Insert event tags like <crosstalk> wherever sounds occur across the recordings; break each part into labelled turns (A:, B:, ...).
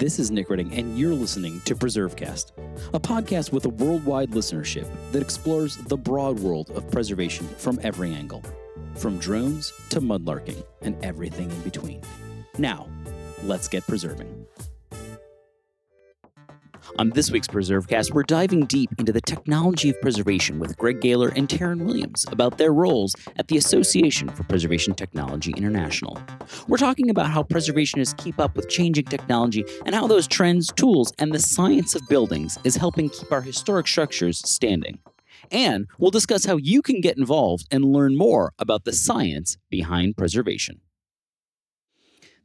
A: This is Nick Redding, and you're listening to PreserveCast, a podcast with a worldwide listenership that explores the broad world of preservation from every angle, from drones to mudlarking and everything in between. Now, let's get preserving. On this week's PreserveCast, we're diving deep into the technology of preservation with Greg Galer and Taryn Williams about their roles at the Association for Preservation Technology International. We're talking about how preservationists keep up with changing technology and how those trends, tools, and the science of buildings is helping keep our historic structures standing. And we'll discuss how you can get involved and learn more about the science behind preservation.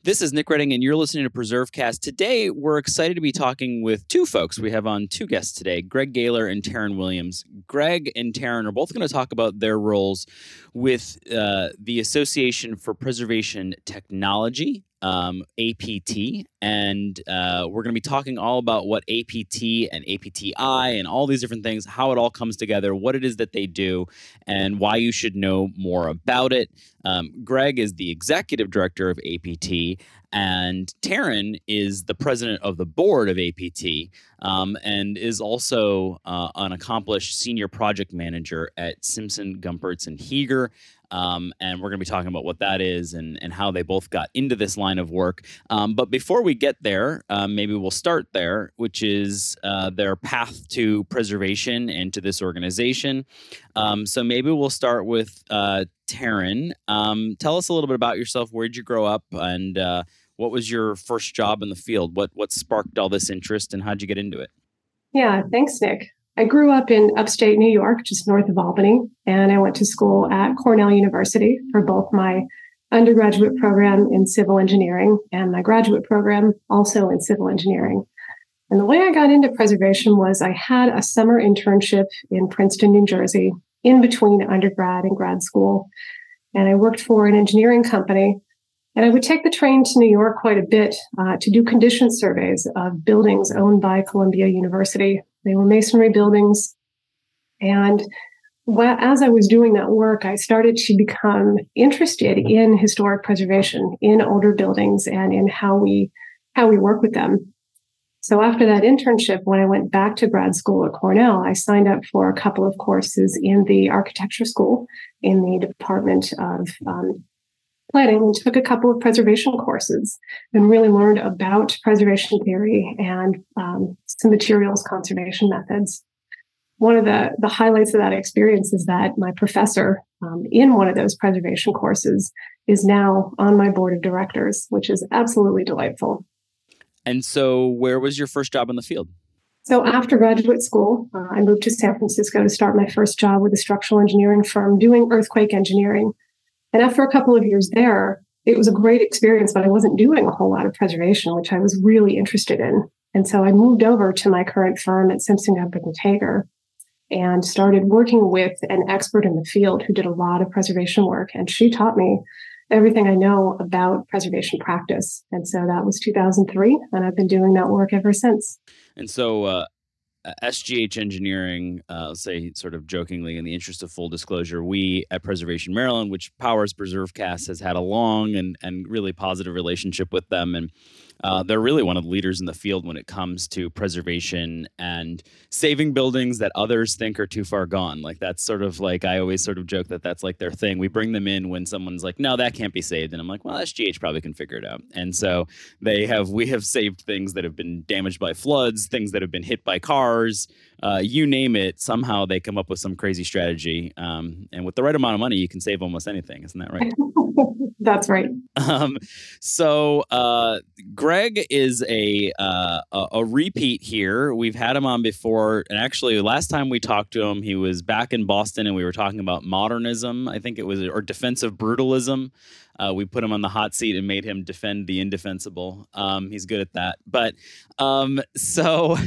A: This is Nick Redding, and you're listening to PreserveCast. Today, we're excited to be talking with two folks. We have on two guests today Greg Galer and Taryn Williams. Greg and Taryn are both going to talk about their roles with uh, the Association for Preservation Technology, um, APT, and uh, we're going to be talking all about what APT and APTI and all these different things, how it all comes together, what it is that they do, and why you should know more about it. Um, Greg is the executive director of APT, and Taryn is the president of the board of APT um, and is also uh, an accomplished senior project manager at Simpson, Gumpertz, and Heger. Um, and we're going to be talking about what that is and, and how they both got into this line of work. Um, but before we get there, um, maybe we'll start there, which is uh, their path to preservation and to this organization. Um, so maybe we'll start with uh, Taryn. Um, tell us a little bit about yourself. Where did you grow up, and uh, what was your first job in the field? What what sparked all this interest, and how'd you get into it?
B: Yeah, thanks, Nick. I grew up in upstate New York, just north of Albany, and I went to school at Cornell University for both my undergraduate program in civil engineering and my graduate program also in civil engineering. And the way I got into preservation was I had a summer internship in Princeton, New Jersey, in between undergrad and grad school. And I worked for an engineering company. And I would take the train to New York quite a bit uh, to do condition surveys of buildings owned by Columbia University they were masonry buildings. And as I was doing that work, I started to become interested in historic preservation, in older buildings, and in how we how we work with them. So after that internship, when I went back to grad school at Cornell, I signed up for a couple of courses in the architecture school in the Department of um, Planning and took a couple of preservation courses and really learned about preservation theory and um, some materials conservation methods. One of the, the highlights of that experience is that my professor um, in one of those preservation courses is now on my board of directors, which is absolutely delightful.
A: And so, where was your first job in the field?
B: So, after graduate school, uh, I moved to San Francisco to start my first job with a structural engineering firm doing earthquake engineering. And after a couple of years there, it was a great experience, but I wasn't doing a whole lot of preservation, which I was really interested in. And so I moved over to my current firm at Simpson Gumpertz and Heger and started working with an expert in the field who did a lot of preservation work. And she taught me everything I know about preservation practice. And so that was 2003, and I've been doing that work ever since.
A: And so, uh, SGH Engineering, uh, say sort of jokingly, in the interest of full disclosure, we at Preservation Maryland, which powers PreserveCast, has had a long and, and really positive relationship with them. And uh, they're really one of the leaders in the field when it comes to preservation and saving buildings that others think are too far gone. Like that's sort of like I always sort of joke that that's like their thing. We bring them in when someone's like, "No, that can't be saved," and I'm like, "Well, SGH probably can figure it out." And so they have. We have saved things that have been damaged by floods, things that have been hit by cars, uh, you name it. Somehow they come up with some crazy strategy, um, and with the right amount of money, you can save almost anything. Isn't that right? <laughs>
B: That's right. Um,
A: so uh, Greg is a, uh, a repeat here. We've had him on before, and actually, last time we talked to him, he was back in Boston, and we were talking about modernism. I think it was or defensive brutalism. Uh, we put him on the hot seat and made him defend the indefensible. Um, he's good at that. But um, <laughs> so,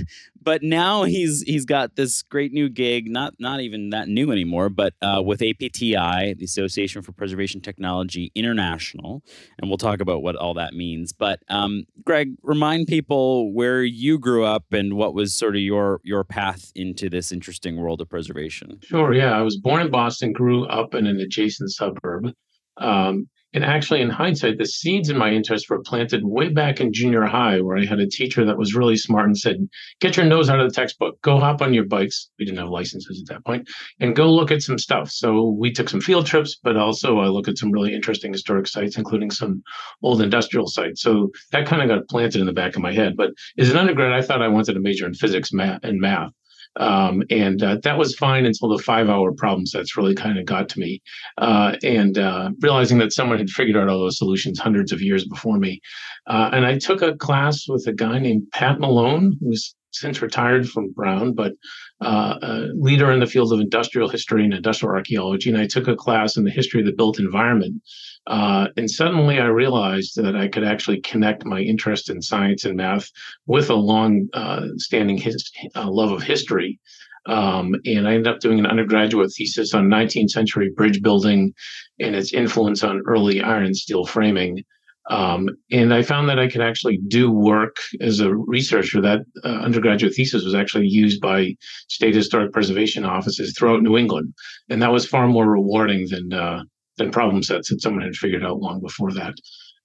A: but now he's he's got this great new gig. Not not even that new anymore, but uh, with APTI, the Association for Preservation Technology International, and we'll talk about what all that means. But um, Greg, remind people where you grew up and what was sort of your your path into this interesting world of preservation.
C: Sure. Yeah, I was born in Boston, grew up in an adjacent suburb. Um, And actually, in hindsight, the seeds in my interest were planted way back in junior high, where I had a teacher that was really smart and said, Get your nose out of the textbook, go hop on your bikes. We didn't have licenses at that point, and go look at some stuff. So we took some field trips, but also I looked at some really interesting historic sites, including some old industrial sites. So that kind of got planted in the back of my head. But as an undergrad, I thought I wanted to major in physics math, and math. Um, and uh, that was fine until the five hour problem sets really kind of got to me. Uh, and uh, realizing that someone had figured out all those solutions hundreds of years before me. Uh, and I took a class with a guy named Pat Malone, who's since retired from Brown, but uh, a leader in the field of industrial history and industrial archaeology. And I took a class in the history of the built environment. Uh, and suddenly I realized that I could actually connect my interest in science and math with a long uh, standing his, uh, love of history. Um, and I ended up doing an undergraduate thesis on 19th century bridge building and its influence on early iron steel framing. Um, and I found that I could actually do work as a researcher. That uh, undergraduate thesis was actually used by state historic preservation offices throughout New England, and that was far more rewarding than uh, than problem sets that someone had figured out long before that.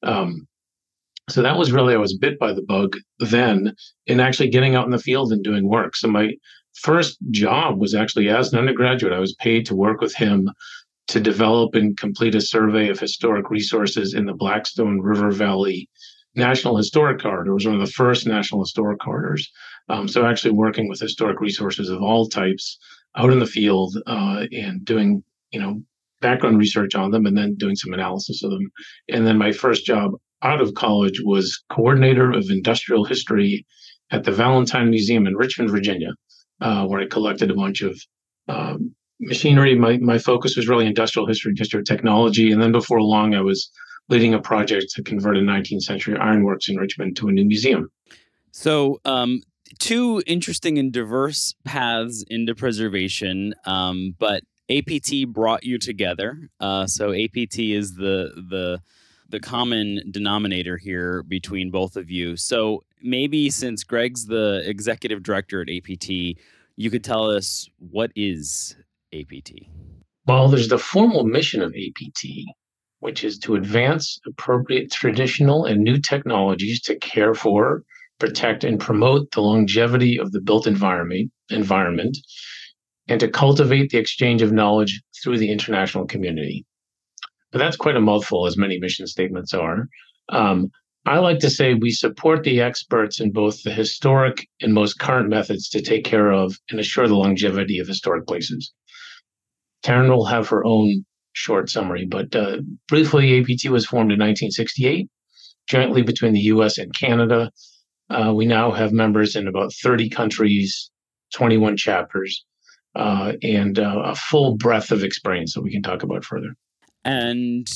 C: Um, so that was really I was bit by the bug then in actually getting out in the field and doing work. So my first job was actually as an undergraduate. I was paid to work with him to develop and complete a survey of historic resources in the Blackstone River Valley National Historic Corridor. It was one of the first national historic corridors. Um, so actually working with historic resources of all types out in the field uh, and doing, you know, background research on them and then doing some analysis of them. And then my first job out of college was coordinator of industrial history at the Valentine Museum in Richmond, Virginia, uh, where I collected a bunch of um, machinery. My, my focus was really industrial history and history of technology. And then before long, I was leading a project to convert a 19th century ironworks in Richmond to a new museum.
A: So, um, two interesting and diverse paths into preservation, um, but APT brought you together. Uh, so APT is the the the common denominator here between both of you. So maybe since Greg's the executive director at APT, you could tell us what is APT?
C: Well, there's the formal mission of APT, which is to advance appropriate traditional and new technologies to care for, protect, and promote the longevity of the built environment, environment and to cultivate the exchange of knowledge through the international community. But that's quite a mouthful, as many mission statements are. Um, I like to say we support the experts in both the historic and most current methods to take care of and assure the longevity of historic places. Taryn will have her own short summary, but uh, briefly, APT was formed in 1968, jointly between the US and Canada. Uh, we now have members in about 30 countries, 21 chapters, uh, and uh, a full breadth of experience that we can talk about further.
A: And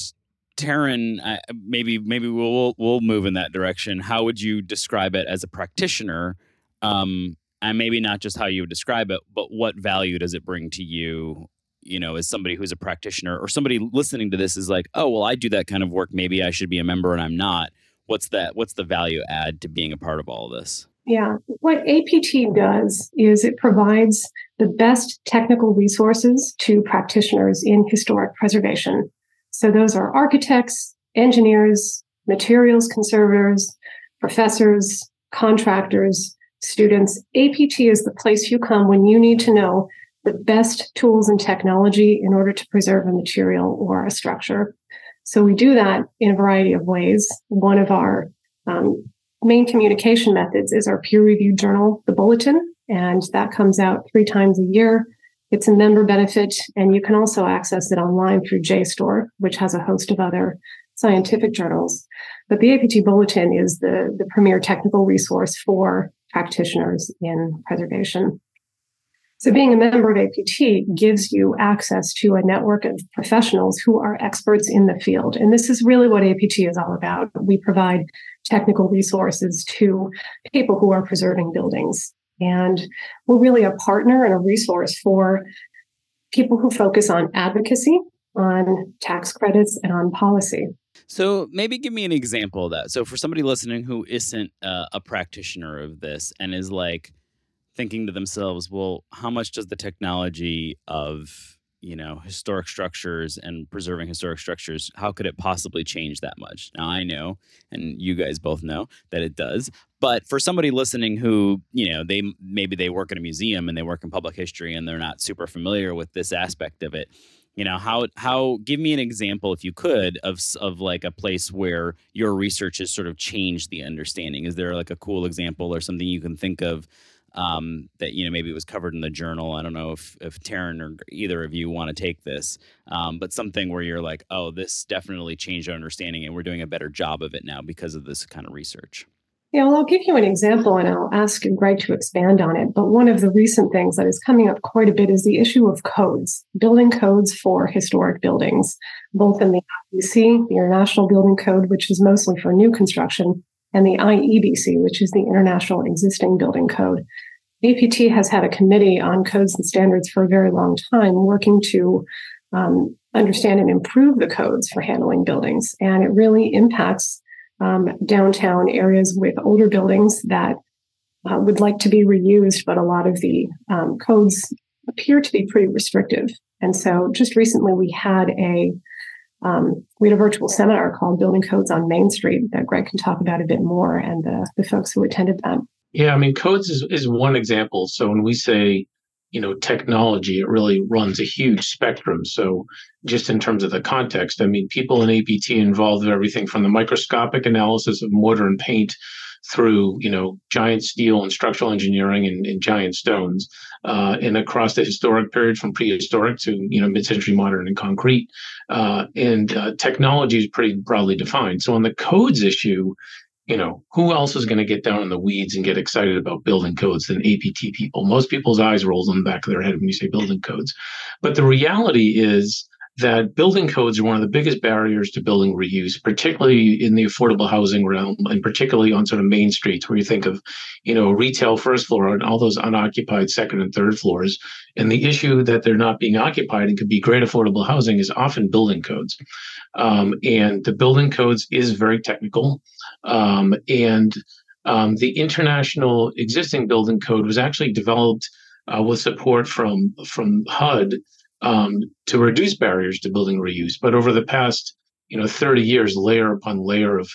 A: Taryn, maybe maybe we'll we'll move in that direction. How would you describe it as a practitioner? Um, and maybe not just how you would describe it, but what value does it bring to you you know, as somebody who's a practitioner or somebody listening to this is like, oh, well, I do that kind of work. Maybe I should be a member and I'm not. What's that? What's the value add to being a part of all of this?
B: Yeah. What APT does is it provides the best technical resources to practitioners in historic preservation. So those are architects, engineers, materials conservators, professors, contractors, students. APT is the place you come when you need to know the best tools and technology in order to preserve a material or a structure. So we do that in a variety of ways. One of our um, main communication methods is our peer reviewed journal, the Bulletin, and that comes out three times a year. It's a member benefit, and you can also access it online through JSTOR, which has a host of other scientific journals. But the APT Bulletin is the, the premier technical resource for practitioners in preservation. So being a member of APT gives you access to a network of professionals who are experts in the field. And this is really what APT is all about. We provide technical resources to people who are preserving buildings. And we're really a partner and a resource for people who focus on advocacy, on tax credits, and on policy.
A: So maybe give me an example of that. So for somebody listening who isn't uh, a practitioner of this and is like, thinking to themselves, well, how much does the technology of you know historic structures and preserving historic structures how could it possibly change that much? Now i know and you guys both know that it does but for somebody listening who you know they maybe they work in a museum and they work in public history and they're not super familiar with this aspect of it you know how how give me an example if you could of of like a place where your research has sort of changed the understanding. Is there like a cool example or something you can think of um, that you know maybe it was covered in the journal. I don't know if if Taryn or either of you want to take this, um, but something where you're like, oh, this definitely changed our understanding, and we're doing a better job of it now because of this kind of research.
B: Yeah, well, I'll give you an example and I'll ask Greg to expand on it. But one of the recent things that is coming up quite a bit is the issue of codes, building codes for historic buildings, both in the IBC, the International Building Code, which is mostly for new construction, and the IEBC, which is the International Existing Building Code. APT has had a committee on codes and standards for a very long time, working to um, understand and improve the codes for handling buildings. And it really impacts um, downtown areas with older buildings that uh, would like to be reused, but a lot of the um, codes appear to be pretty restrictive. And so just recently we had a um, we had a virtual seminar called Building Codes on Main Street that Greg can talk about a bit more and the, the folks who attended that.
C: Yeah, I mean, codes is, is one example. So when we say, you know, technology, it really runs a huge spectrum. So just in terms of the context, I mean, people in APT involved in everything from the microscopic analysis of mortar and paint through you know giant steel and structural engineering and, and giant stones uh, and across the historic period from prehistoric to you know mid-century modern and concrete. Uh, and uh, technology is pretty broadly defined. So on the codes issue you know who else is going to get down in the weeds and get excited about building codes than apt people? Most people's eyes rolls on the back of their head when you say building codes. But the reality is that building codes are one of the biggest barriers to building reuse, particularly in the affordable housing realm, and particularly on sort of main streets where you think of, you know, retail first floor and all those unoccupied second and third floors. And the issue that they're not being occupied and could be great affordable housing is often building codes. Um, and the building codes is very technical. Um, and um, the international existing building code was actually developed uh, with support from from HUD um, to reduce barriers to building reuse. But over the past, you know, 30 years, layer upon layer of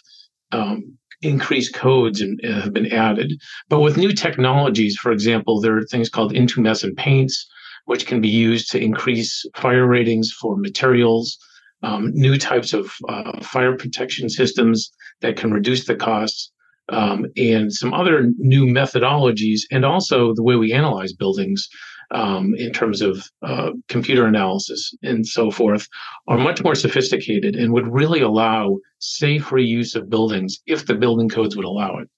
C: um, increased codes and, uh, have been added. But with new technologies, for example, there are things called intumescent paints, which can be used to increase fire ratings for materials. Um, new types of uh, fire protection systems that can reduce the costs, um, and some other new methodologies, and also the way we analyze buildings um, in terms of uh, computer analysis and so forth are much more sophisticated and would really allow safe reuse of buildings if the building codes would allow it.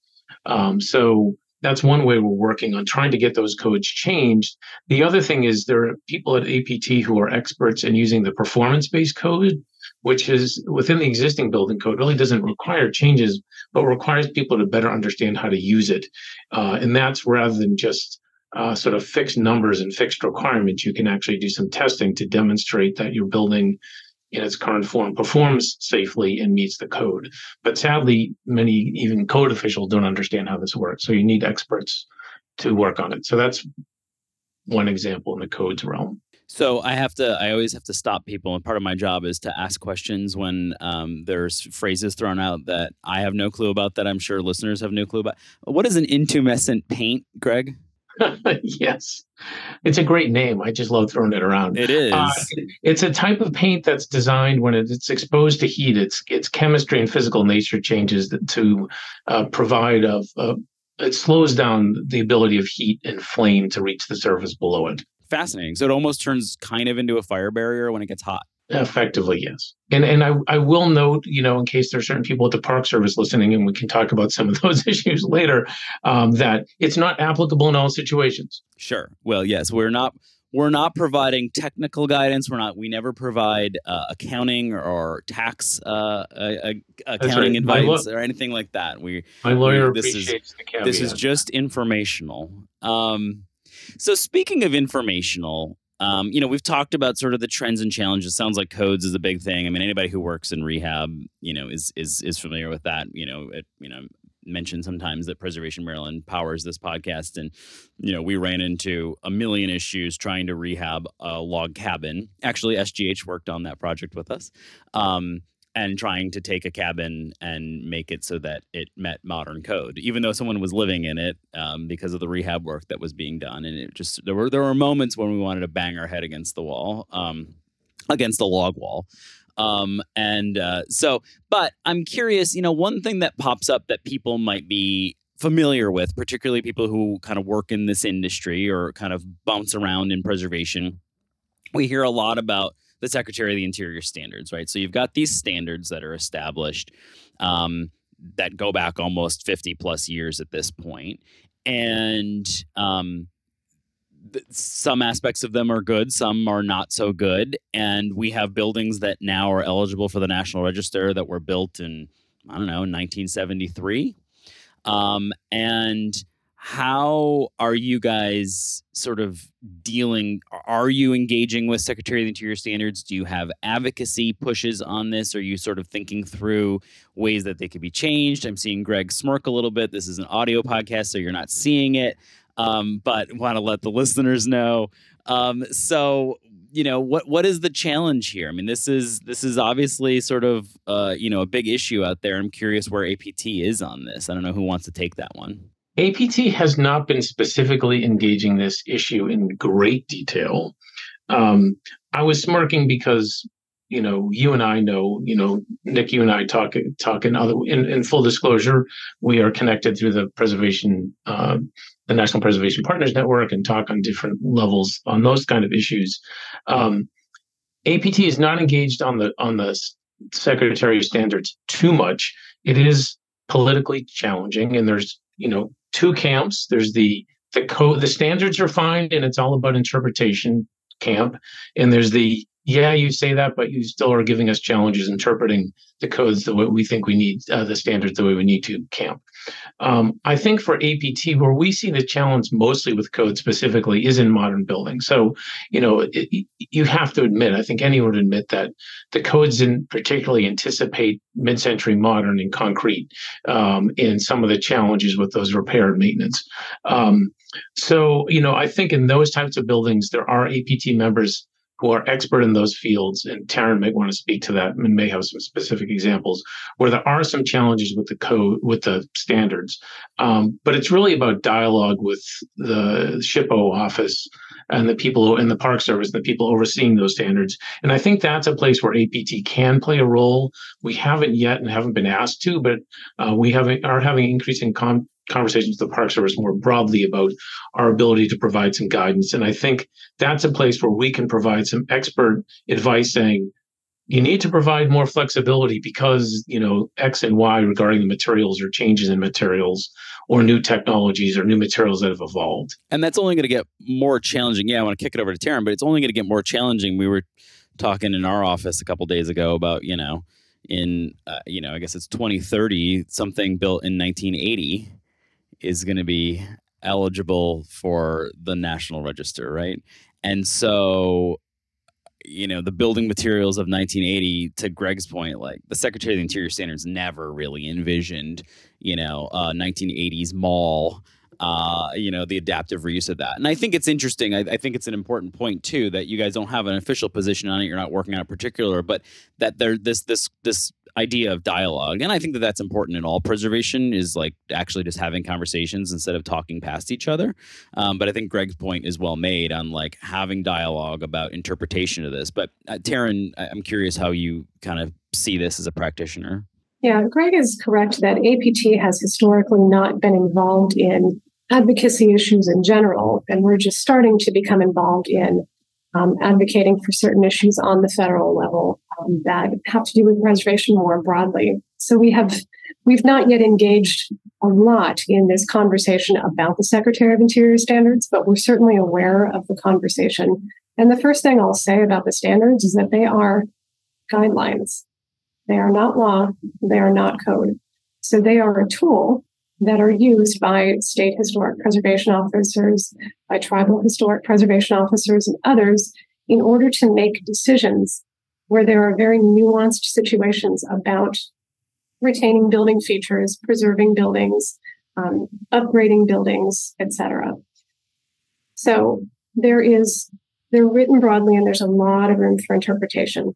C: Um, so that's one way we're working on trying to get those codes changed. The other thing is there are people at APT who are experts in using the performance based code, which is within the existing building code, really doesn't require changes, but requires people to better understand how to use it. Uh, and that's rather than just uh, sort of fixed numbers and fixed requirements, you can actually do some testing to demonstrate that your building in its current form performs safely and meets the code. But sadly, many even code officials don't understand how this works. So you need experts to work on it. So that's one example in the codes realm.
A: So I have to. I always have to stop people, and part of my job is to ask questions when um, there's phrases thrown out that I have no clue about. That I'm sure listeners have no clue about. What is an intumescent paint, Greg? <laughs>
C: yes. It's a great name. I just love throwing it around.
A: It is. Uh,
C: it's a type of paint that's designed when it's exposed to heat. Its its chemistry and physical nature changes to uh, provide a, a. It slows down the ability of heat and flame to reach the surface below it.
A: Fascinating. So it almost turns kind of into a fire barrier when it gets hot.
C: Effectively, yes. And and I, I will note, you know, in case there are certain people at the Park Service listening, and we can talk about some of <laughs> those issues later, um, that it's not applicable in all situations.
A: Sure. Well, yes, we're not we're not providing technical guidance. We're not. We never provide uh, accounting or tax uh, uh, accounting right. advice lo- or anything like that. We
C: my lawyer
A: we,
C: this appreciates
A: is,
C: the caveat.
A: This is just informational. Um, so speaking of informational, um, you know, we've talked about sort of the trends and challenges. Sounds like codes is a big thing. I mean, anybody who works in rehab, you know, is is is familiar with that. You know, it, you know, mention sometimes that Preservation Maryland powers this podcast, and you know we ran into a million issues trying to rehab a log cabin. Actually, SGH worked on that project with us. Um, and trying to take a cabin and make it so that it met modern code, even though someone was living in it um, because of the rehab work that was being done. And it just there were there were moments when we wanted to bang our head against the wall, um, against the log wall. Um, and uh, so, but I'm curious, you know, one thing that pops up that people might be familiar with, particularly people who kind of work in this industry or kind of bounce around in preservation, we hear a lot about the Secretary of the Interior standards, right? So you've got these standards that are established um, that go back almost 50 plus years at this point. And um, th- some aspects of them are good, some are not so good. And we have buildings that now are eligible for the National Register that were built in, I don't know, 1973. Um, and how are you guys sort of dealing are you engaging with secretary of the interior standards? Do you have advocacy pushes on this? Are you sort of thinking through ways that they could be changed? I'm seeing greg smirk a little bit. This is an audio podcast so you're not seeing it um, but want to let the <laughs> listeners know. Um, so you know what what is the challenge here? I mean this is this is obviously sort of uh, you know a big issue out there. I'm curious where apt is on this. I don't know who wants to take that one
C: APT has not been specifically engaging this issue in great detail. Um, I was smirking because you know you and I know you know Nick, you and I talk talk in other in, in full disclosure, we are connected through the preservation. Uh, the National Preservation Partners Network and talk on different levels on those kind of issues. Um, APT is not engaged on the on the Secretary of Standards too much. It is politically challenging, and there's you know two camps. There's the the code the standards are fine and it's all about interpretation camp and there's the yeah you say that but you still are giving us challenges interpreting the codes the way we think we need uh, the standards the way we need to camp um, I think for APT, where we see the challenge mostly with code specifically is in modern buildings. So, you know, it, you have to admit, I think anyone would admit that the codes didn't particularly anticipate mid century modern and concrete um, in some of the challenges with those repair and maintenance. Um, so, you know, I think in those types of buildings, there are APT members who are expert in those fields, and Taryn may want to speak to that and may have some specific examples where there are some challenges with the code, with the standards. Um, but it's really about dialogue with the SHPO office and the people in the Park Service, the people overseeing those standards. And I think that's a place where APT can play a role. We haven't yet and haven't been asked to, but uh, we have, are having increasing con- conversations with the Park Service more broadly about our ability to provide some guidance. And I think that's a place where we can provide some expert advice saying, you need to provide more flexibility because, you know, X and Y regarding the materials or changes in materials or new technologies or new materials that have evolved.
A: And that's only going to get more challenging. Yeah, I want to kick it over to Taryn, but it's only going to get more challenging. We were talking in our office a couple days ago about, you know, in uh, you know, I guess it's 2030, something built in 1980 is going to be eligible for the National Register, right? And so, you know, the building materials of 1980, to Greg's point, like the Secretary of the Interior Standards never really envisioned, you know, a 1980s mall uh, you know, the adaptive reuse of that. And I think it's interesting. I, I, think it's an important point too that you guys don't have an official position on it. You're not working on it particular, but that there this this this idea of dialogue and i think that that's important in all preservation is like actually just having conversations instead of talking past each other. Um, but i think greg's point is well made on like having dialogue about interpretation of this. But uh, taryn i'm curious how you kind of see this as a practitioner.
B: Yeah greg is correct that apt has historically not been involved in advocacy issues in general and we're just starting to become involved in um, advocating for certain issues on the federal level um, that have to do with preservation more broadly. So we have we've not yet engaged a lot in this conversation about the Secretary of Interior standards, but we're certainly aware of the conversation. And the first thing I'll say about the standards is that they are guidelines. They are not law. They are not code. So they are a tool that are used by state historic preservation officers, by tribal historic preservation officers, and others in order to make decisions where there are very nuanced situations about retaining building features, preserving buildings, um, upgrading buildings, etc. So there is they're written broadly and there's a lot of room for interpretation.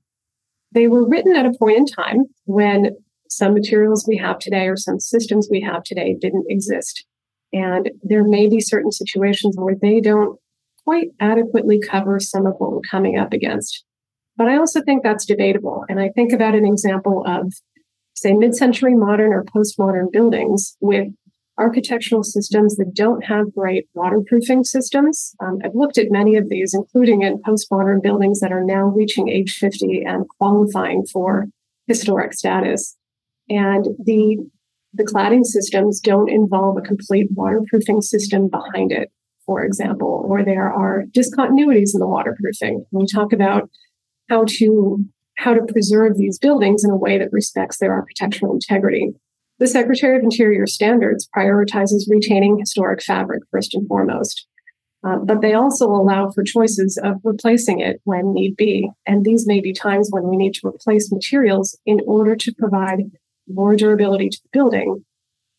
B: They were written at a point in time when some materials we have today or some systems we have today didn't exist. And there may be certain situations where they don't quite adequately cover some of what we're coming up against. But I also think that's debatable. And I think about an example of, say, mid century modern or postmodern buildings with architectural systems that don't have great waterproofing systems. Um, I've looked at many of these, including in postmodern buildings that are now reaching age 50 and qualifying for historic status. And the the cladding systems don't involve a complete waterproofing system behind it, for example, or there are discontinuities in the waterproofing. When we talk about how to how to preserve these buildings in a way that respects their architectural integrity. The Secretary of Interior Standards prioritizes retaining historic fabric first and foremost, uh, but they also allow for choices of replacing it when need be. And these may be times when we need to replace materials in order to provide more durability to the building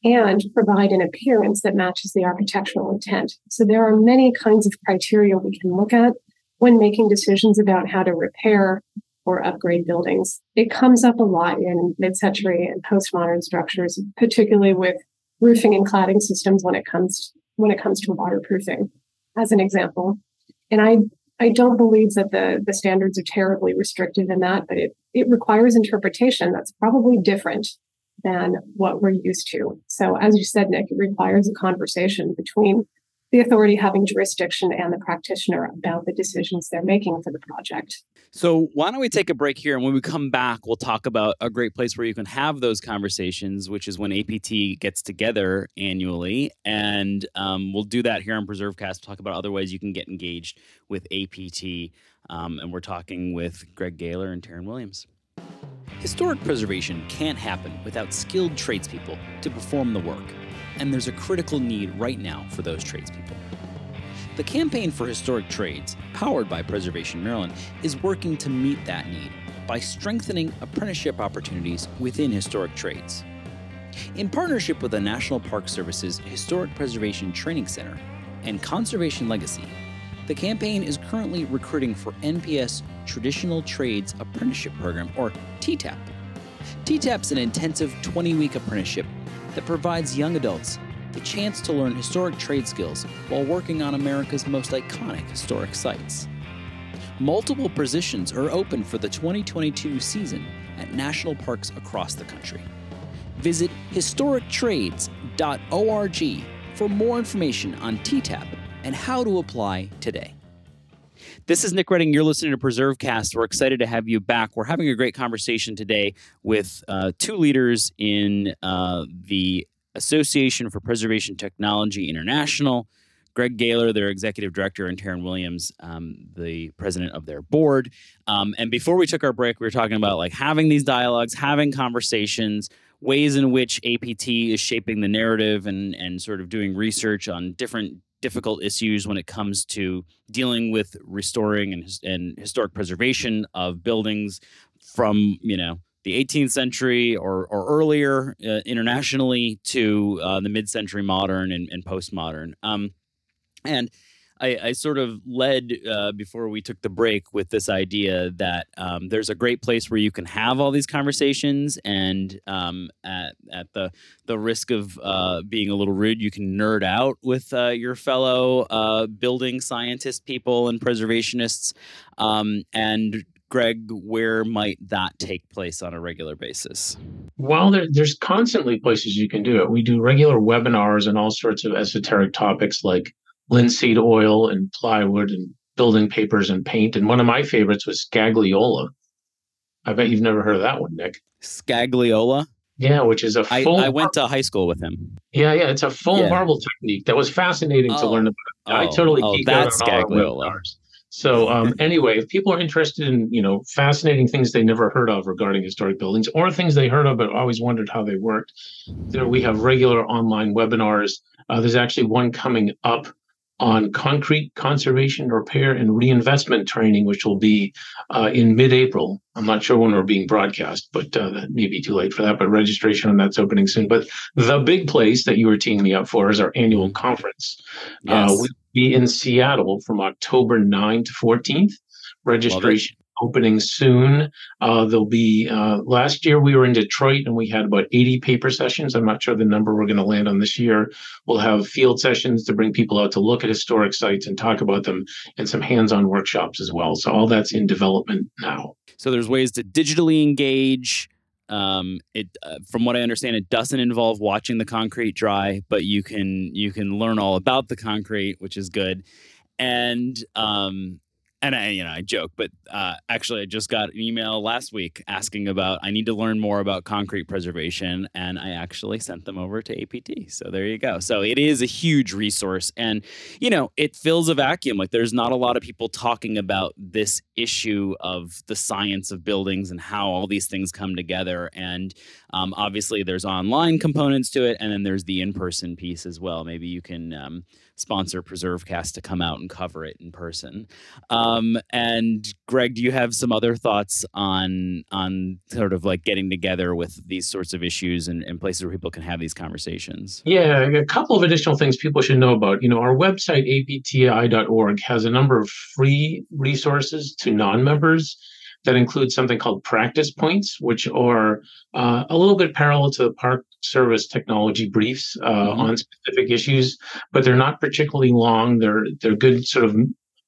B: and provide an appearance that matches the architectural intent. So there are many kinds of criteria we can look at when making decisions about how to repair or upgrade buildings. It comes up a lot in mid-century and postmodern structures, particularly with roofing and cladding systems when it comes when it comes to waterproofing, as an example. And I I don't believe that the the standards are terribly restrictive in that, but it it requires interpretation that's probably different than what we're used to. So as you said, Nick, it requires a conversation between the authority having jurisdiction and the practitioner about the decisions they're making for the project.
A: So, why don't we take a break here? And when we come back, we'll talk about a great place where you can have those conversations, which is when APT gets together annually. And um, we'll do that here on PreserveCast, talk about other ways you can get engaged with APT. Um, and we're talking with Greg Galer and Taryn Williams. Historic preservation can't happen without skilled tradespeople to perform the work and there's a critical need right now for those tradespeople. The Campaign for Historic Trades, powered by Preservation Maryland, is working to meet that need by strengthening apprenticeship opportunities within historic trades. In partnership with the National Park Service's Historic Preservation Training Center and Conservation Legacy, the campaign is currently recruiting for NPS Traditional Trades Apprenticeship Program, or TTAP. TTAP is an intensive 20 week apprenticeship that provides young adults the chance to learn historic trade skills while working on America's most iconic historic sites. Multiple positions are open for the 2022 season at national parks across the country. Visit historictrades.org for more information on TTAP and how to apply today. This is Nick Redding. You're listening to PreserveCast. We're excited to have you back. We're having a great conversation today with uh, two leaders in uh, the Association for Preservation Technology International. Greg Galer, their executive director, and Taryn Williams, um, the president of their board. Um, and before we took our break, we were talking about like having these dialogues, having conversations, ways in which APT is shaping the narrative, and and sort of doing research on different difficult issues when it comes to dealing with restoring and, and historic preservation of buildings from you know the 18th century or, or earlier uh, internationally to uh, the mid-century modern and, and postmodern. Um, and I, I sort of led uh, before we took the break with this idea that um, there's a great place where you can have all these conversations, and um, at, at the the risk of uh, being a little rude, you can nerd out with uh, your fellow uh, building scientist people and preservationists. Um, and Greg, where might that take place on a regular basis?
C: Well, there, there's constantly places you can do it. We do regular webinars and all sorts of esoteric topics like linseed oil and plywood and building papers and paint. And one of my favorites was Scagliola. I bet you've never heard of that one, Nick.
A: Scagliola?
C: Yeah, which is a full.
A: I, I went to high school with him.
C: Yeah, yeah, it's a full yeah. marble technique that was fascinating oh, to learn about. Oh, I totally
A: oh, that's Scagliola.
C: So um, <laughs> anyway, if people are interested in you know fascinating things they never heard of regarding historic buildings, or things they heard of but always wondered how they worked, there we have regular online webinars. Uh, there's actually one coming up on concrete conservation, repair, and reinvestment training, which will be uh, in mid April. I'm not sure when we're being broadcast, but uh, that may be too late for that. But registration on that's opening soon. But the big place that you were teeing me up for is our annual conference. Uh, yes. Uh, we'll be in Seattle from October 9 to 14th. Registration opening soon. Uh, there'll be, uh, last year we were in Detroit and we had about 80 paper sessions. I'm not sure the number we're going to land on this year. We'll have field sessions to bring people out to look at historic sites and talk about them and some hands on workshops as well. So all that's in development now.
A: So there's ways to digitally engage. Um, it, uh, from what I understand, it doesn't involve watching the concrete dry, but you can you can learn all about the concrete, which is good. And um, and I, you know, I joke, but uh, actually, I just got an email last week asking about I need to learn more about concrete preservation, and I actually sent them over to APT. So there you go. So it is a huge resource, and you know, it fills a vacuum. Like there's not a lot of people talking about this issue of the science of buildings and how all these things come together. And um, obviously, there's online components to it, and then there's the in-person piece as well. Maybe you can. Um, sponsor PreserveCast to come out and cover it in person. Um, and Greg, do you have some other thoughts on on sort of like getting together with these sorts of issues and, and places where people can have these conversations?
C: Yeah, a couple of additional things people should know about. You know, our website apti.org has a number of free resources to non-members that includes something called practice points, which are uh, a little bit parallel to the Park Service technology briefs uh, mm-hmm. on specific issues, but they're not particularly long. They're they're good sort of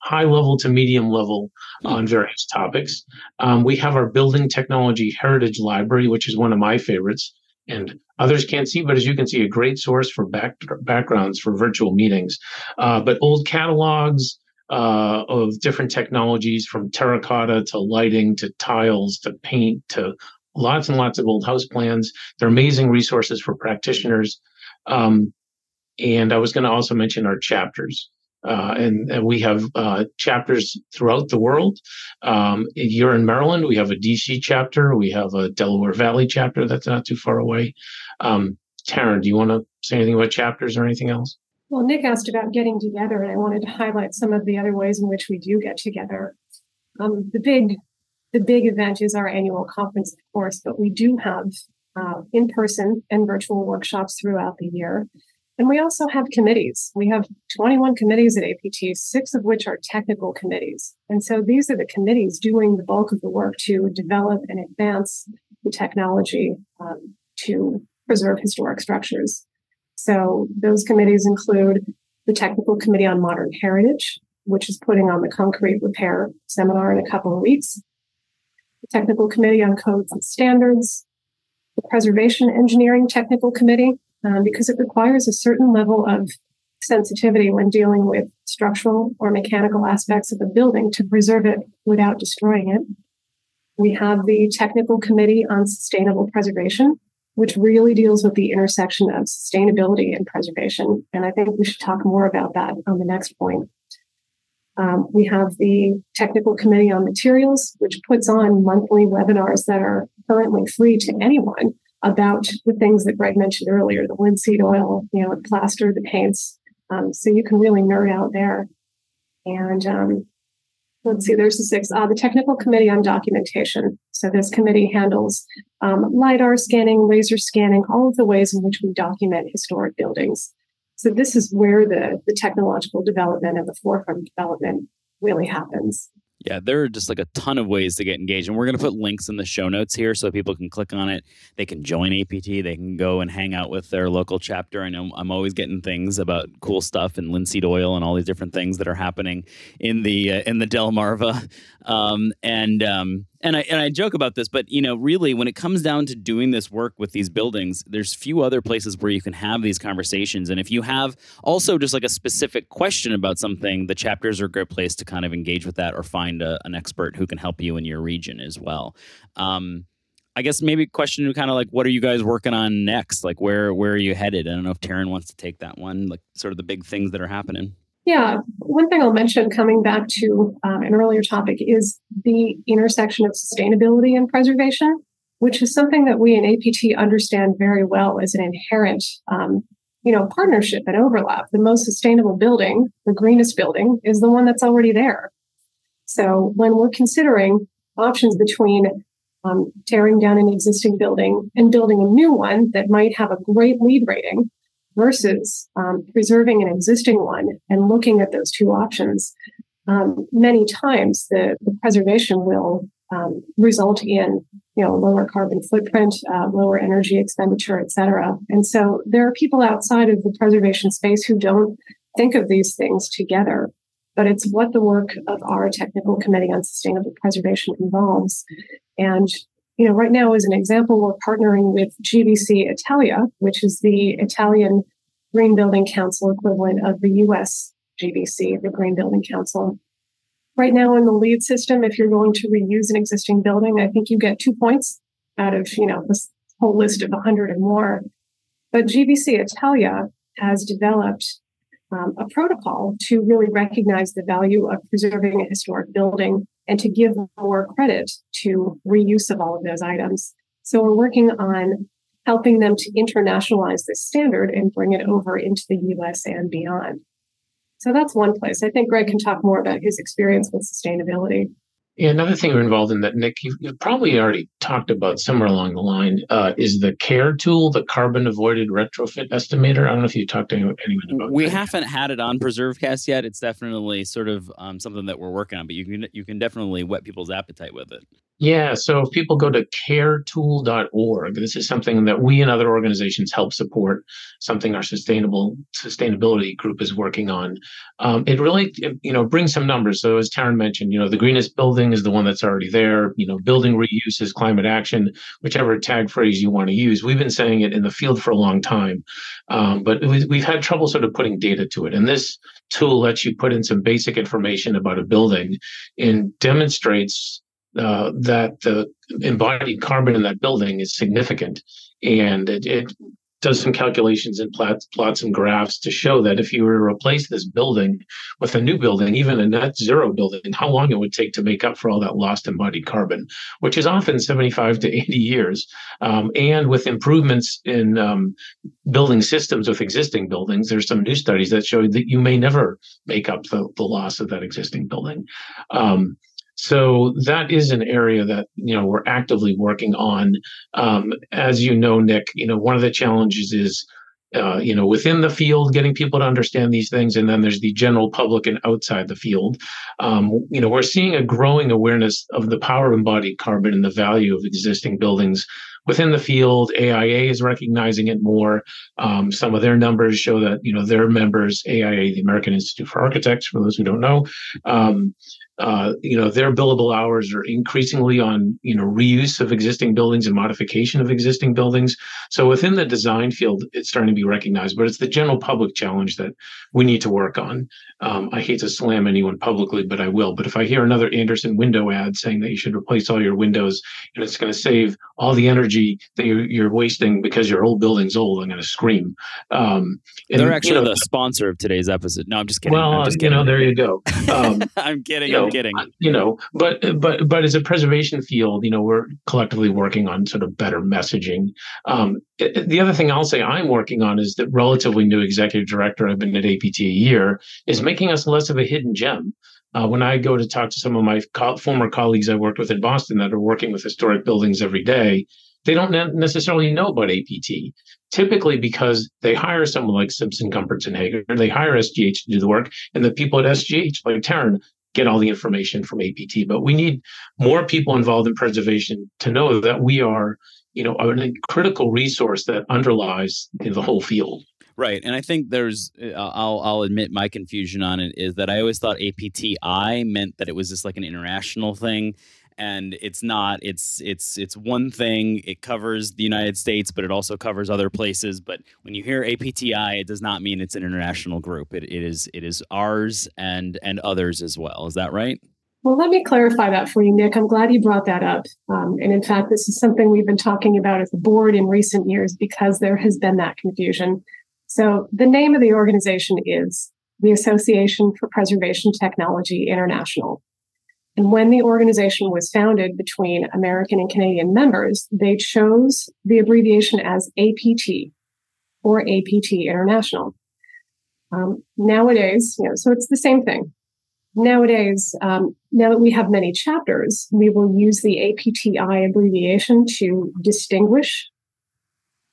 C: high level to medium level mm-hmm. on various topics. Um, we have our Building Technology Heritage Library, which is one of my favorites. And others can't see, but as you can see, a great source for back, backgrounds for virtual meetings. Uh, but old catalogs, uh, of different technologies from terracotta to lighting to tiles to paint to lots and lots of old house plans. They're amazing resources for practitioners. Um, and I was going to also mention our chapters. Uh, and, and, we have uh, chapters throughout the world. Um, you're in Maryland, we have a DC chapter, we have a Delaware Valley chapter that's not too far away. Um, Taryn, do you want to say anything about chapters or anything else?
B: Well, Nick asked about getting together, and I wanted to highlight some of the other ways in which we do get together. Um, the big, the big event is our annual conference, of course, but we do have uh, in-person and virtual workshops throughout the year. And we also have committees. We have 21 committees at APT, six of which are technical committees. And so these are the committees doing the bulk of the work to develop and advance the technology um, to preserve historic structures. So those committees include the Technical Committee on Modern Heritage, which is putting on the concrete repair seminar in a couple of weeks, the Technical Committee on Codes and Standards, the Preservation Engineering Technical Committee, um, because it requires a certain level of sensitivity when dealing with structural or mechanical aspects of a building to preserve it without destroying it. We have the Technical Committee on Sustainable Preservation, which really deals with the intersection of sustainability and preservation. And I think we should talk more about that on the next point. Um, we have the Technical Committee on Materials, which puts on monthly webinars that are currently free to anyone about the things that Greg mentioned earlier, the linseed oil, you know, the plaster, the paints. Um, so you can really nerd out there. And um, let's see, there's the six. Uh, the Technical Committee on Documentation. So this committee handles um, LIDAR scanning, laser scanning, all of the ways in which we document historic buildings. So this is where the, the technological development and the forefront development really happens.
A: Yeah, there are just like a ton of ways to get engaged. And we're going to put links in the show notes here so people can click on it. They can join APT. They can go and hang out with their local chapter. I know I'm always getting things about cool stuff and linseed oil and all these different things that are happening in the uh, in the Delmarva. Um, and um, and I and I joke about this, but you know, really, when it comes down to doing this work with these buildings, there's few other places where you can have these conversations. And if you have also just like a specific question about something, the chapters are a great place to kind of engage with that or find a, an expert who can help you in your region as well. Um, I guess maybe question kind of like, what are you guys working on next? Like, where where are you headed? I don't know if Taryn wants to take that one. Like, sort of the big things that are happening.
B: Yeah, one thing I'll mention coming back to um, an earlier topic is the intersection of sustainability and preservation, which is something that we in APT understand very well as an inherent um, you know, partnership and overlap. The most sustainable building, the greenest building, is the one that's already there. So when we're considering options between um, tearing down an existing building and building a new one that might have a great LEED rating versus um, preserving an existing one and looking at those two options, um, many times the, the preservation will um, result in you know lower carbon footprint, uh, lower energy expenditure, et cetera. And so there are people outside of the preservation space who don't think of these things together. But it's what the work of our technical committee on sustainable preservation involves. And you know, right now, as an example, we're partnering with GBC Italia, which is the Italian Green Building Council equivalent of the US GBC, the Green Building Council. Right now in the LEED system, if you're going to reuse an existing building, I think you get two points out of, you know, this whole list of 100 and more. But GBC Italia has developed um, a protocol to really recognize the value of preserving a historic building and to give more credit to reuse of all of those items. So we're working on helping them to internationalize this standard and bring it over into the US and beyond. So that's one place. I think Greg can talk more about his experience with sustainability.
C: Yeah, another thing we're involved in that, Nick, you've, you've probably already talked about somewhere along the line uh, is the CARE tool, the carbon avoided retrofit estimator. I don't know if you talked to anyone about that.
A: We
C: that.
A: haven't had it on PreserveCast yet. It's definitely sort of um, something that we're working on, but you can you can definitely whet people's appetite with it.
C: Yeah, so if people go to caretool.org, this is something that we and other organizations help support, something our sustainable sustainability group is working on. Um, it really, you know, brings some numbers. So as Taryn mentioned, you know, the greenest building is the one that's already there. You know, building reuse is climate action, whichever tag phrase you want to use. We've been saying it in the field for a long time, um, but we've had trouble sort of putting data to it. And this tool lets you put in some basic information about a building and demonstrates uh, that the embodied carbon in that building is significant. And it, it does some calculations and plots, plots some graphs to show that if you were to replace this building with a new building, even a net zero building, how long it would take to make up for all that lost embodied carbon, which is often 75 to 80 years. Um, and with improvements in um, building systems with existing buildings, there's some new studies that show that you may never make up the, the loss of that existing building. Um, so that is an area that you know we're actively working on. Um, as you know, Nick, you know one of the challenges is uh, you know within the field getting people to understand these things, and then there's the general public and outside the field. Um, you know we're seeing a growing awareness of the power of embodied carbon and the value of existing buildings within the field. AIA is recognizing it more. Um, some of their numbers show that you know their members, AIA, the American Institute for Architects, for those who don't know, um, uh, you know their billable hours are increasingly on you know reuse of existing buildings and modification of existing buildings. So within the design field it's starting to be recognized but it's the general public challenge that we need to work on. Um, i hate to slam anyone publicly but i will. But if i hear another Andersen window ad saying that you should replace all your windows and it's going to save all the energy that you're, you're, wasting because your old building's old i'm going to scream. Um,
A: and, they're actually you know, the sponsor of today's episode. No i'm just kidding.
C: Well
A: just
C: kidding. you know there you go. <laughs> Um,
A: i'm kidding know, kidding.
C: You know, but but but as a preservation field, you know, we're collectively working on sort of better messaging. Um, the other thing I'll say I'm working on is that relatively new executive director. I've been at APT a year is making us less of a hidden gem. Uh, when I go to talk to some of my co- former colleagues I worked with in Boston that are working with historic buildings every day, they don't necessarily know about APT. Typically, because they hire someone like Simpson, Gumpertz, and Heger, they hire SGH to do the work, and the people at SGH, like Taryn, get all the information from APT. But we need more people involved in preservation to know that we are, you know, a critical resource that underlies the whole field.
A: Right, and I think there's, uh, I'll I'll admit my confusion on it is that I always thought APTI meant that it was just like an international thing, and it's not it's it's it's one thing it covers the united states but it also covers other places but when you hear apti it does not mean it's an international group. It, it is it is ours and and others as well. Is that right?
B: Well let me clarify that for you nick. I'm glad you brought that up. Um, and in fact this is something we've been talking about at the board in recent years because there has been that confusion. So the name of the organization is the association for preservation technology international and when the organization was founded between American and Canadian members, they chose the abbreviation as APT. or APT International. Um, nowadays, you know, so it's the same thing. Nowadays, um, now that we have many chapters, we will use the APTI abbreviation to distinguish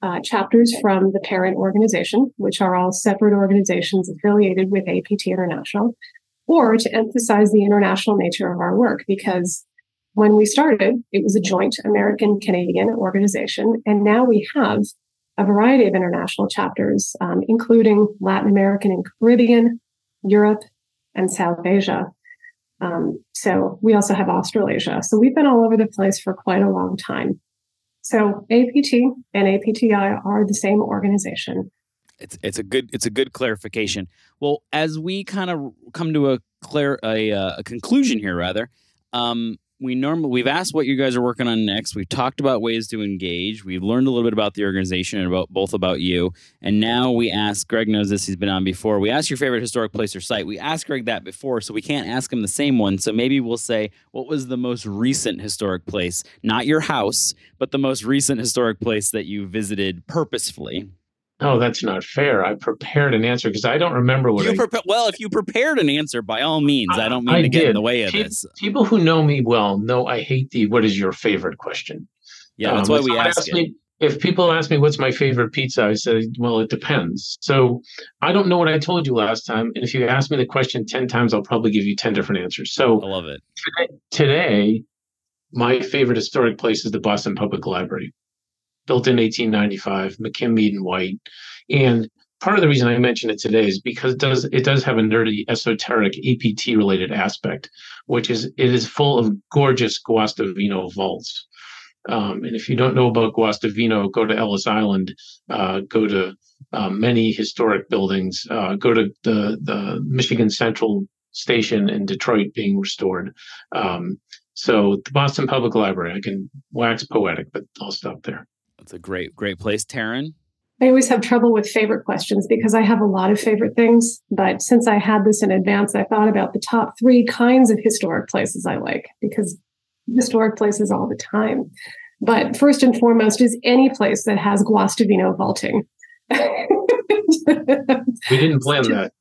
B: uh, chapters from the parent organization, which are all separate organizations affiliated with APT International, or to emphasize the international nature of our work because when we started, it was a joint American Canadian organization. And now we have a variety of international chapters, um, including Latin American and Caribbean, Europe, and South Asia. Um, so we also have Australasia. So we've been all over the place for quite a long time. So APT and APTI are the same organization.
A: It's it's a good it's a good clarification. Well, as we kind of come to a clear a, uh, a conclusion here, rather, um, we normally we've asked what you guys are working on next. We've talked about ways to engage. We've learned a little bit about the organization and about both about you. And now we ask Greg knows this. He's been on before. We ask your favorite historic place or site. We asked Greg that before, so we can't ask him the same one. So maybe we'll say what was the most recent historic place, not your house, but the most recent historic place that you visited purposefully.
C: Oh, that's not fair. I prepared an answer because I don't remember what
A: you
C: I.
A: Prepa- well, if you prepared an answer, by all means, I, I don't mean I to get in the way of
C: Pe-
A: this.
C: People who know me well know I hate the "What is your favorite?" question.
A: Yeah, that's um, why we ask it.
C: Me, if people ask me what's my favorite pizza, I say, well, it depends. So I don't know what I told you last time, and if you ask me the question ten times, I'll probably give you ten different answers. So
A: I love it.
C: Today, today my favorite historic place is the Boston Public Library built in 1895, McKim, Mead, and White. And part of the reason I mention it today is because it does it does have a nerdy, esoteric APT related aspect, which is it is full of gorgeous Guastavino vaults. Um, and if you don't know about Guastavino, go to Ellis Island, uh, go to uh, many historic buildings, uh, go to the the Michigan Central Station in Detroit being restored. Um, so the Boston Public Library, I can wax poetic, but I'll stop there.
A: It's a great, great place. Taryn?
B: I always have trouble with favorite questions because I have a lot of favorite things. But since I had this in advance, I thought about the top three kinds of historic places I like because historic places all the time. But first and foremost is any place that has Guastavino vaulting. we
C: didn't plan <laughs> that.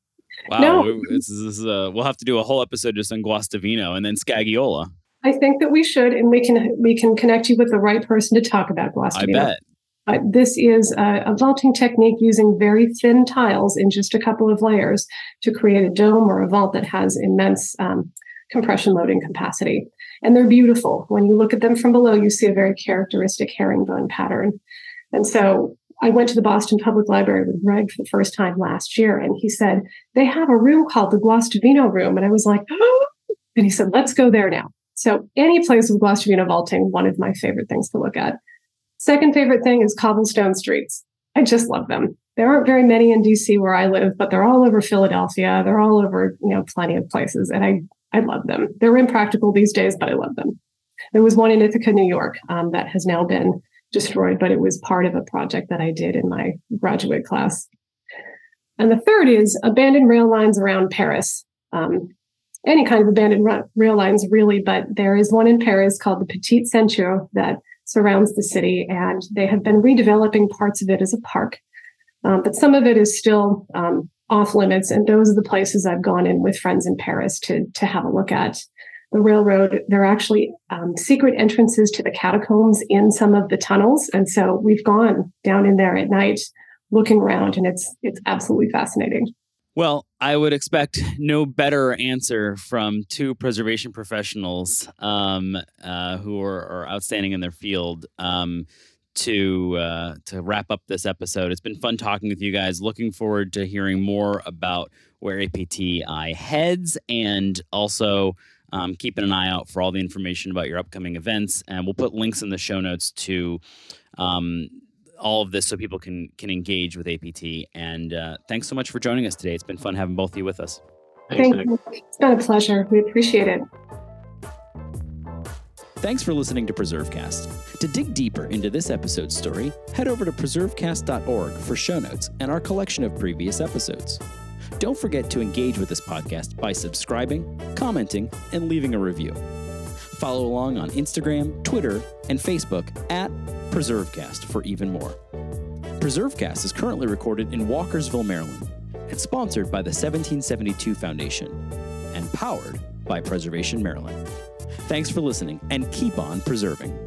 A: Wow, no. this is, this is uh, we'll have to do a whole episode just on Guastavino and then Scagliola.
B: I think that we should, and we can we can connect you with the right person to talk about Guastavino.
A: I bet.
B: But this is a, a, vaulting technique using very thin tiles in just a couple of layers to create a dome or a vault that has immense um, compression loading capacity. And they're beautiful. When you look at them from below, you see a very characteristic herringbone pattern. And so I went to the Boston Public Library with Greg for the first time last year, and he said, They have a room called the Guastavino Room. And I was like, oh. <gasps> And he said, Let's go there now. So any place with Guastavino vaulting, one of my favorite things to look at. Second favorite thing is cobblestone streets. I just love them. There aren't very many in DC where I live, but they're all over Philadelphia. They're all over, you know, plenty of places. And I, I love them. They're impractical these days, but I love them. There was one in Ithaca, New York, um, that has now been destroyed, but it was part of a project that I did in my graduate class. And the third is abandoned rail lines around Paris. Um, any kind of abandoned rail lines, really, but there is one in Paris called the Petite Ceinture that surrounds the city, and they have been redeveloping parts of it as a park. Um, but some of it is still um, off limits, and those are the places I've gone in with friends in Paris to to have a look at. The railroad, there are actually um, secret entrances to the catacombs in some of the tunnels, and so we've gone down in there at night, looking around, and it's it's absolutely fascinating.
A: Well, I would expect no better answer from two preservation professionals um, uh, who are, are, outstanding in their field um, to uh, to wrap up this episode. It's been fun talking with you guys. Looking forward to hearing more about where APTI heads, and also um, keeping an eye out for all the information about your upcoming events. And we'll put links in the show notes to um, all of this so people can can engage with APT. And uh, thanks so much for joining us today. It's been fun having both of you with us.
B: Thanks, Thank you. It's been a pleasure. We appreciate it.
A: Thanks for listening to PreserveCast. To dig deeper into this episode's story, head over to preservecast.org for show notes and our collection of previous episodes. Don't forget to engage with this podcast by subscribing, commenting, and leaving a review. Follow along on Instagram, Twitter, and Facebook at PreserveCast for even more. PreserveCast is currently recorded in Walkersville, Maryland, and sponsored by the 1772 Foundation and powered by Preservation Maryland. Thanks for listening and keep on preserving.